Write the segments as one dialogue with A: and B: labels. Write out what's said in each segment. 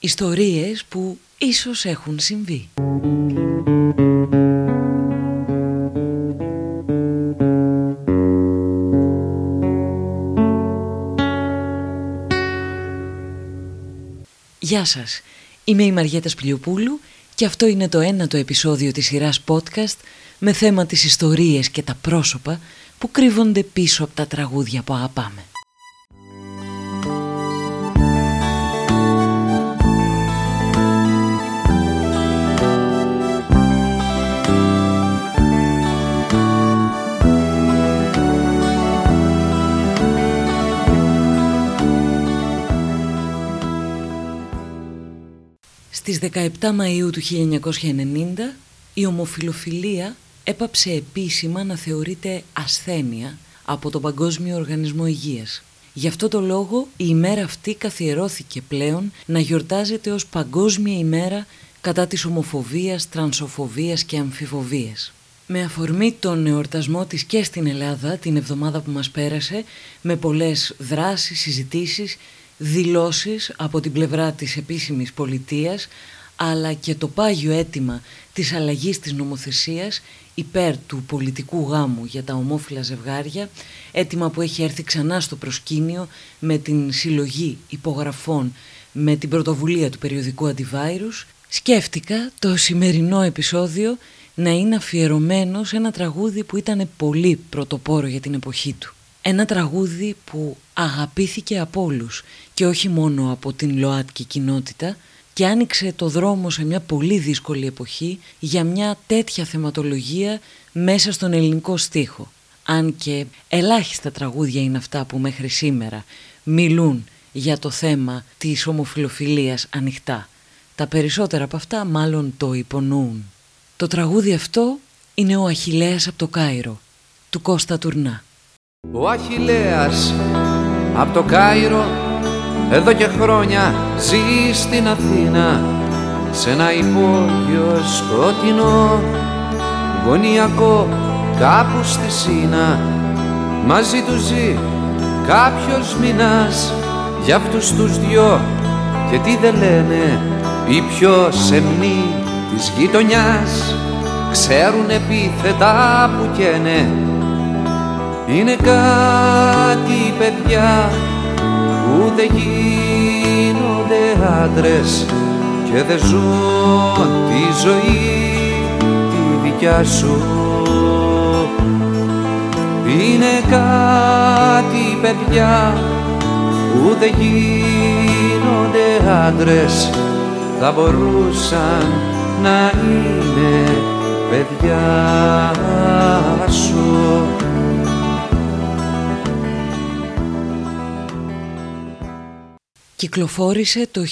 A: Ιστορίες που ίσως έχουν συμβεί. Γεια σας, είμαι η Μαριέτα Σπηλιοπούλου και αυτό είναι το ένατο επεισόδιο της σειράς podcast με θέμα τις ιστορίες και τα πρόσωπα που κρύβονται πίσω από τα τραγούδια που αγαπάμε. 17 Μαΐου του 1990 η ομοφιλοφιλία έπαψε επίσημα να θεωρείται ασθένεια από τον Παγκόσμιο Οργανισμό Υγείας. Γι' αυτό το λόγο η ημέρα αυτή καθιερώθηκε πλέον να γιορτάζεται ως Παγκόσμια ημέρα κατά της ομοφοβίας, τρανσοφοβίας και αμφιφοβίας. Με αφορμή τον εορτασμό της και στην Ελλάδα την εβδομάδα που μας πέρασε, με πολλές δράσεις, συζητήσεις δηλώσεις από την πλευρά της επίσημης πολιτείας αλλά και το πάγιο αίτημα της αλλαγής της νομοθεσίας υπέρ του πολιτικού γάμου για τα ομόφυλα ζευγάρια, αίτημα που έχει έρθει ξανά στο προσκήνιο με την συλλογή υπογραφών με την πρωτοβουλία του περιοδικού Αντιβάιρους, σκέφτηκα το σημερινό επεισόδιο να είναι αφιερωμένο σε ένα τραγούδι που ήταν πολύ πρωτοπόρο για την εποχή του. Ένα τραγούδι που αγαπήθηκε από όλους και όχι μόνο από την ΛΟΑΤΚΙ κοινότητα και άνοιξε το δρόμο σε μια πολύ δύσκολη εποχή για μια τέτοια θεματολογία μέσα στον ελληνικό στίχο. Αν και ελάχιστα τραγούδια είναι αυτά που μέχρι σήμερα μιλούν για το θέμα της ομοφιλοφιλίας ανοιχτά. Τα περισσότερα από αυτά μάλλον το υπονοούν. Το τραγούδι αυτό είναι ο Αχιλέας από το Κάιρο, του Κώστα Τουρνά.
B: Ο Αχιλέας από το Κάιρο εδώ και χρόνια ζει στην Αθήνα σε ένα υπόγειο σκοτεινό γωνιακό κάπου στη Σίνα. Μαζί του ζει κάποιος μηνάς για αυτούς τους δυο. Και τι δεν λένε οι πιο σεμνοί της γειτονιάς ξέρουν επίθετα που καίνε είναι κάτι παιδιά που δεν γίνονται άντρες και δεν ζουν τη ζωή τη δικιά σου. Είναι κάτι παιδιά που δεν γίνονται άντρες θα μπορούσαν να είναι παιδιά σου
A: Κυκλοφόρησε το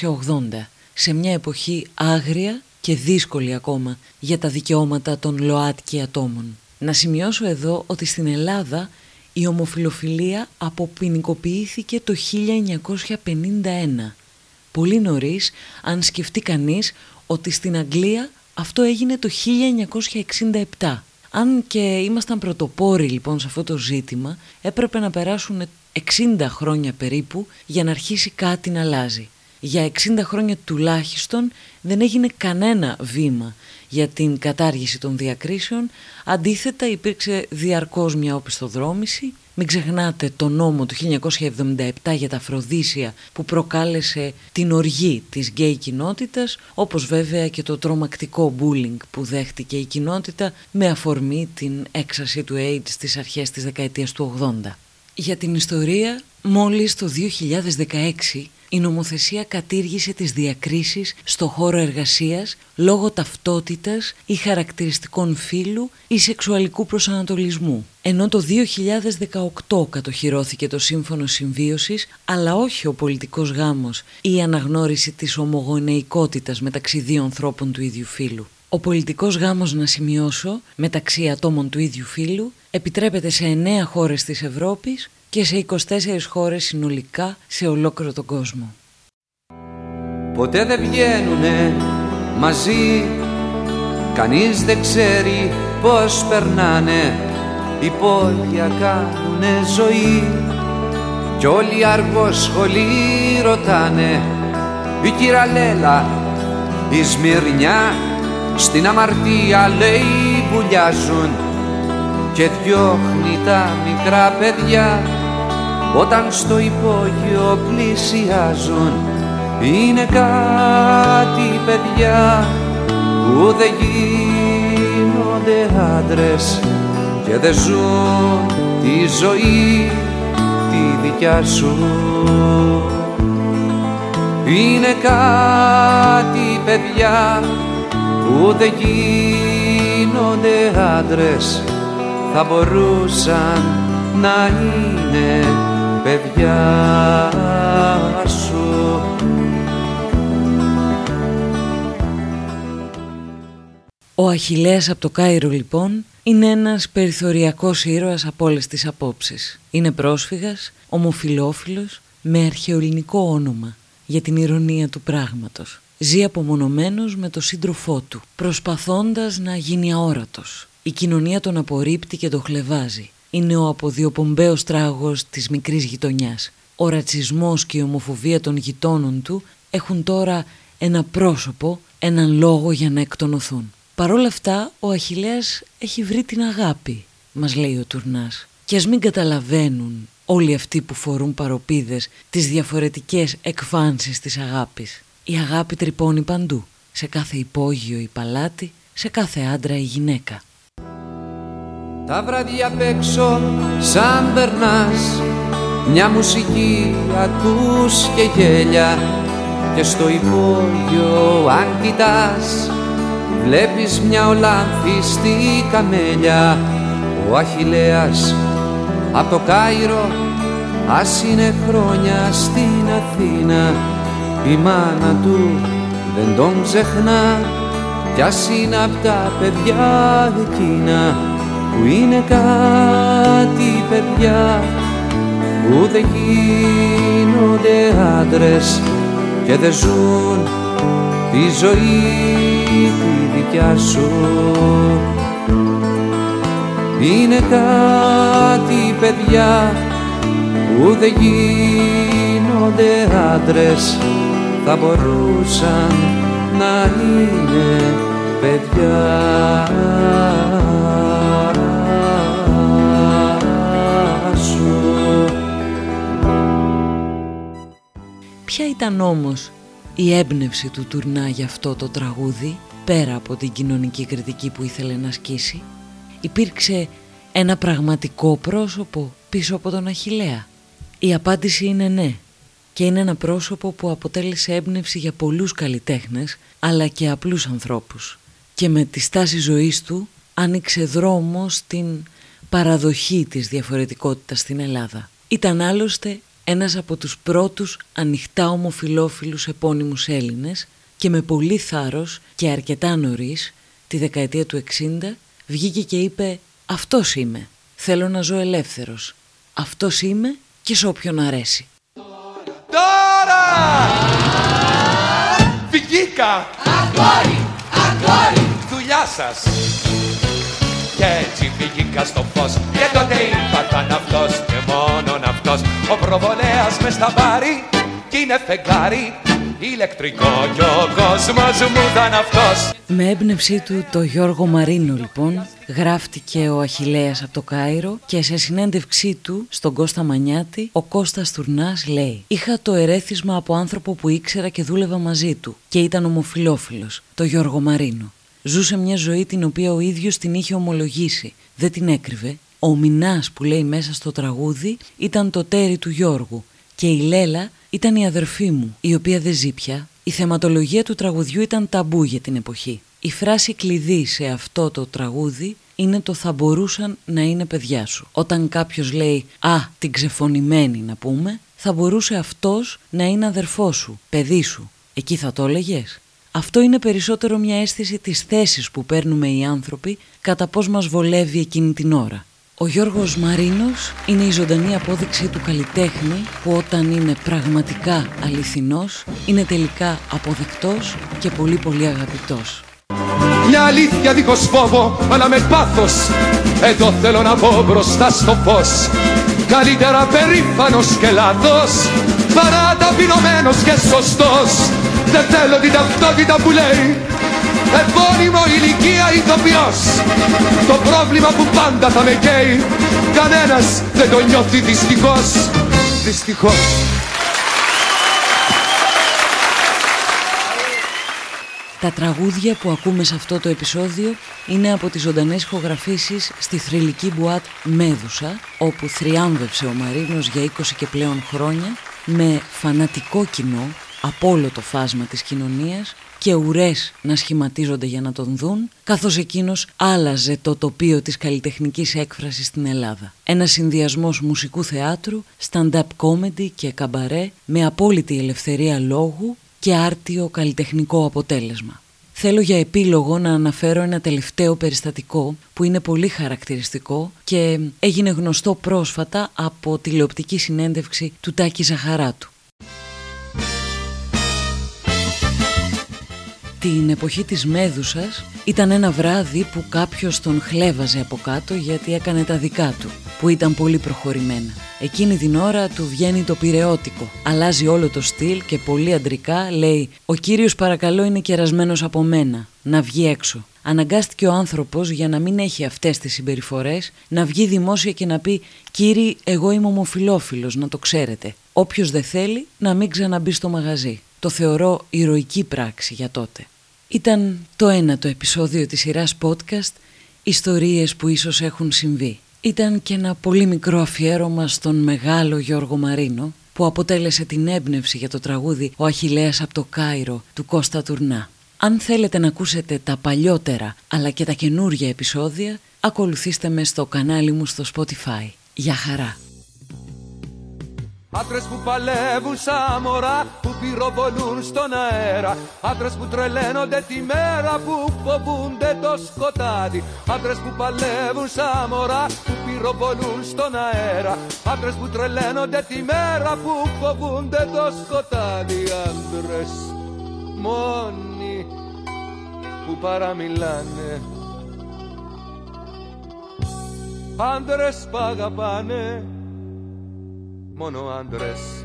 A: 1980 σε μια εποχή άγρια και δύσκολη ακόμα για τα δικαιώματα των ΛΟΑΤΚΙ ατόμων. Να σημειώσω εδώ ότι στην Ελλάδα η ομοφιλοφιλία αποποινικοποιήθηκε το 1951. Πολύ νωρίς αν σκεφτεί κανείς ότι στην Αγγλία αυτό έγινε το 1967. Αν και ήμασταν πρωτοπόροι λοιπόν σε αυτό το ζήτημα, έπρεπε να περάσουν 60 χρόνια περίπου για να αρχίσει κάτι να αλλάζει. Για 60 χρόνια τουλάχιστον δεν έγινε κανένα βήμα για την κατάργηση των διακρίσεων, αντίθετα υπήρξε διαρκώς μια οπισθοδρόμηση. Μην ξεχνάτε το νόμο του 1977 για τα Αφροδίσια που προκάλεσε την οργή της γκέι κοινότητας, όπως βέβαια και το τρομακτικό bullying που δέχτηκε η κοινότητα με αφορμή την έξαρση του AIDS στις αρχές της δεκαετίας του 80. Για την ιστορία, μόλις το 2016 η νομοθεσία κατήργησε τις διακρίσεις στο χώρο εργασίας λόγω ταυτότητας ή χαρακτηριστικών φύλου ή σεξουαλικού προσανατολισμού. Ενώ το 2018 κατοχυρώθηκε το Σύμφωνο Συμβίωσης, αλλά όχι ο πολιτικός γάμος ή η αναγνώριση της ομογονεϊκότητας μεταξύ δύο ανθρώπων του ίδιου φύλου. Ο πολιτικός γάμος, να σημειώσω, μεταξύ ατόμων του ίδιου φύλου, επιτρέπεται σε 9 χώρες της Ευρώπης και σε 24 χώρες συνολικά σε ολόκληρο τον κόσμο.
B: Ποτέ δεν βγαίνουνε μαζί. Κανείς δεν ξέρει πώς περνάνε. Υπόγεια κάνουνε ζωή. Κι όλοι αργό σχολή ρωτάνε. Η κυραλέλα η Σμυρνιά στην αμαρτία λέει βουλιάζουν και διώχνει τα μικρά παιδιά. Όταν στο υπόγειο πλησιάζουν είναι κάτι παιδιά που δεν γίνονται άντρες και δεν ζουν τη ζωή τη δικιά σου. Είναι κάτι παιδιά που δεν γίνονται άντρες θα μπορούσαν να είναι παιδιά σου
A: Ο Αχιλέας από το Κάιρο λοιπόν είναι ένας περιθωριακός ήρωας από όλες τις απόψεις. Είναι πρόσφυγας, ομοφιλόφιλος, με αρχαιοελληνικό όνομα για την ηρωνία του πράγματος. Ζει απομονωμένος με το σύντροφό του, προσπαθώντας να γίνει αόρατος. Η κοινωνία τον απορρίπτει και τον χλεβάζει. Είναι ο αποδιοπομπαίος τράγος της μικρής γειτονιάς. Ο ρατσισμός και η ομοφοβία των γειτόνων του έχουν τώρα ένα πρόσωπο, έναν λόγο για να εκτονωθούν. Παρ' όλα αυτά, ο Αχιλέας έχει βρει την αγάπη, μας λέει ο Τουρνάς. Και ας μην καταλαβαίνουν όλοι αυτοί που φορούν παροπίδες τις διαφορετικές εκφάνσεις της αγάπης. Η αγάπη τρυπώνει παντού, σε κάθε υπόγειο η παλάτι, σε κάθε άντρα η γυναίκα.
B: Τα βράδια απ' έξω σαν περνάς Μια μουσική ακούς και γέλια. Και στο υπόγειο αν κοιτάς Βλέπεις μια ολάνθιστη καμέλια. Ο Αχιλέας απ' το Κάιρο Ας είναι χρόνια στην Αθήνα Η μάνα του δεν τον ξεχνά. Κι ας είναι απ' τα παιδιά εκείνα που είναι κάτι παιδιά. Που δεν γίνονται άντρες και δεν ζουν τη ζωή τη δικιά σου. Είναι κάτι παιδιά που δεν γίνονται άντρες θα μπορούσαν να είναι παιδιά
A: Ποια ήταν όμως η έμπνευση του Τουρνά για αυτό το τραγούδι, πέρα από την κοινωνική κριτική που ήθελε να ασκήσει; Υπήρξε ένα πραγματικό πρόσωπο πίσω από τον Αχιλέα. Η απάντηση είναι ναι και είναι ένα πρόσωπο που αποτέλεσε έμπνευση για πολλούς καλλιτέχνες αλλά και απλούς ανθρώπους. Και με τη στάση ζωής του άνοιξε δρόμο στην παραδοχή της διαφορετικότητας στην Ελλάδα. Ήταν άλλωστε ένας από τους πρώτους ανοιχτά ομοφιλόφιλους επώνυμους Έλληνες και με πολύ θάρρος και αρκετά νωρίς, τη δεκαετία του 60, βγήκε και είπε «Αυτός είμαι, θέλω να ζω ελεύθερος, αυτός είμαι και σε όποιον αρέσει».
C: Τώρα! Βγήκα!
D: Αγόρι! Αγόρι!
C: Δουλειά σας! Και έτσι βγήκα στο φως Και τότε είπα αυτός και μόνον αυτός Ο προβολέας μες στα μπάρι Κι είναι φεγγάρι ηλεκτρικό κι ο κόσμος μου ήταν αυτός
A: Με έμπνευσή του το Γιώργο Μαρίνο λοιπόν γράφτηκε ο Αχιλέας από το Κάιρο και σε συνέντευξή του στον Κώστα Μανιάτη ο Κώστας Τουρνάς λέει «Είχα το ερέθισμα από άνθρωπο που ήξερα και δούλευα μαζί του και ήταν ομοφιλόφιλος, το Γιώργο Μαρίνο. Ζούσε μια ζωή την οποία ο ίδιος την είχε ομολογήσει, δεν την έκρυβε. Ο Μινάς που λέει μέσα στο τραγούδι ήταν το τέρι του Γιώργου και η Λέλα ήταν η αδερφή μου, η οποία δεν ζει πια. Η θεματολογία του τραγουδιού ήταν ταμπού για την εποχή. Η φράση κλειδί σε αυτό το τραγούδι είναι το θα μπορούσαν να είναι παιδιά σου. Όταν κάποιος λέει «Α, την ξεφωνημένη να πούμε», θα μπορούσε αυτός να είναι αδερφός σου, παιδί σου. Εκεί θα το έλεγες. Αυτό είναι περισσότερο μια αίσθηση της θέσης που παίρνουμε οι άνθρωποι κατά πώς μας βολεύει εκείνη την ώρα. Ο Γιώργος Μαρίνος είναι η ζωντανή απόδειξη του καλλιτέχνη που όταν είναι πραγματικά αληθινός είναι τελικά αποδεκτός και πολύ πολύ αγαπητός.
C: Μια αλήθεια δίχως φόβο αλλά με πάθος. Εδώ θέλω να πω μπροστά στο φως. Καλύτερα περήφανος και λάθος Παρά ταπεινωμένος και σωστός. Δεν θέλω την ταυτότητα που λέει Επώνυμο ηλικία ηθοποιός. Το πρόβλημα που πάντα θα με καίει Κανένας δεν το νιώθει δυστυχώς. Δυστυχώς.
A: Τα τραγούδια που ακούμε σε αυτό το επεισόδιο είναι από τις ζωντανές ηχογραφήσεις στη θρηλυκή μπουάτ Μέδουσα, όπου θριάμβευσε ο Μαρίνος για 20 και πλέον χρόνια, με φανατικό κοινό από όλο το φάσμα της κοινωνίας και ουρές να σχηματίζονται για να τον δουν, καθώς εκείνος άλλαζε το τοπίο της καλλιτεχνικής έκφρασης στην Ελλάδα. Ένα συνδυασμός μουσικού θεάτρου, stand-up comedy και καμπαρέ με απόλυτη ελευθερία λόγου και άρτιο καλλιτεχνικό αποτέλεσμα. Θέλω για επίλογο να αναφέρω ένα τελευταίο περιστατικό που είναι πολύ χαρακτηριστικό και έγινε γνωστό πρόσφατα από τηλεοπτική συνέντευξη του Τάκη Ζαχαράτου. Την εποχή της Μέδουσας ήταν ένα βράδυ που κάποιος τον χλέβαζε από κάτω γιατί έκανε τα δικά του, που ήταν πολύ προχωρημένα. Εκείνη την ώρα του βγαίνει το πυρεώτικο. Αλλάζει όλο το στυλ και πολύ αντρικά λέει «Ο κύριος παρακαλώ είναι κερασμένος από μένα, να βγει έξω». Αναγκάστηκε ο άνθρωπος για να μην έχει αυτές τις συμπεριφορές να βγει δημόσια και να πει «Κύριοι, εγώ είμαι ομοφιλόφιλος, να το ξέρετε. Όποιος δεν θέλει να μην ξαναμπεί στο μαγαζί». Το θεωρώ ηρωική πράξη για τότε. Ήταν το ένα το επεισόδιο της σειράς podcast «Ιστορίες που ίσως έχουν συμβεί». Ήταν και ένα πολύ μικρό αφιέρωμα στον μεγάλο Γιώργο Μαρίνο που αποτέλεσε την έμπνευση για το τραγούδι «Ο Αχιλέας από το Κάιρο» του Κώστα Τουρνά. Αν θέλετε να ακούσετε τα παλιότερα αλλά και τα καινούργια επεισόδια, ακολουθήστε με στο κανάλι μου στο Spotify. Γεια χαρά!
C: Άντρες που παλεύουν σαν μωρά που πυροβολούν στον αέρα. Άντρες που τρελαίνονται τη μέρα που φοβούνται το σκοτάδι. Άντρες που παλεύουν σαν μωρά που πυροβολούν στον αέρα. Άντρες που τρελαίνονται τη μέρα που φοβούνται το σκοτάδι. Άντρες μόνοι που παραμιλάνε. Άντρες που αγαπάνε μόνο άντρες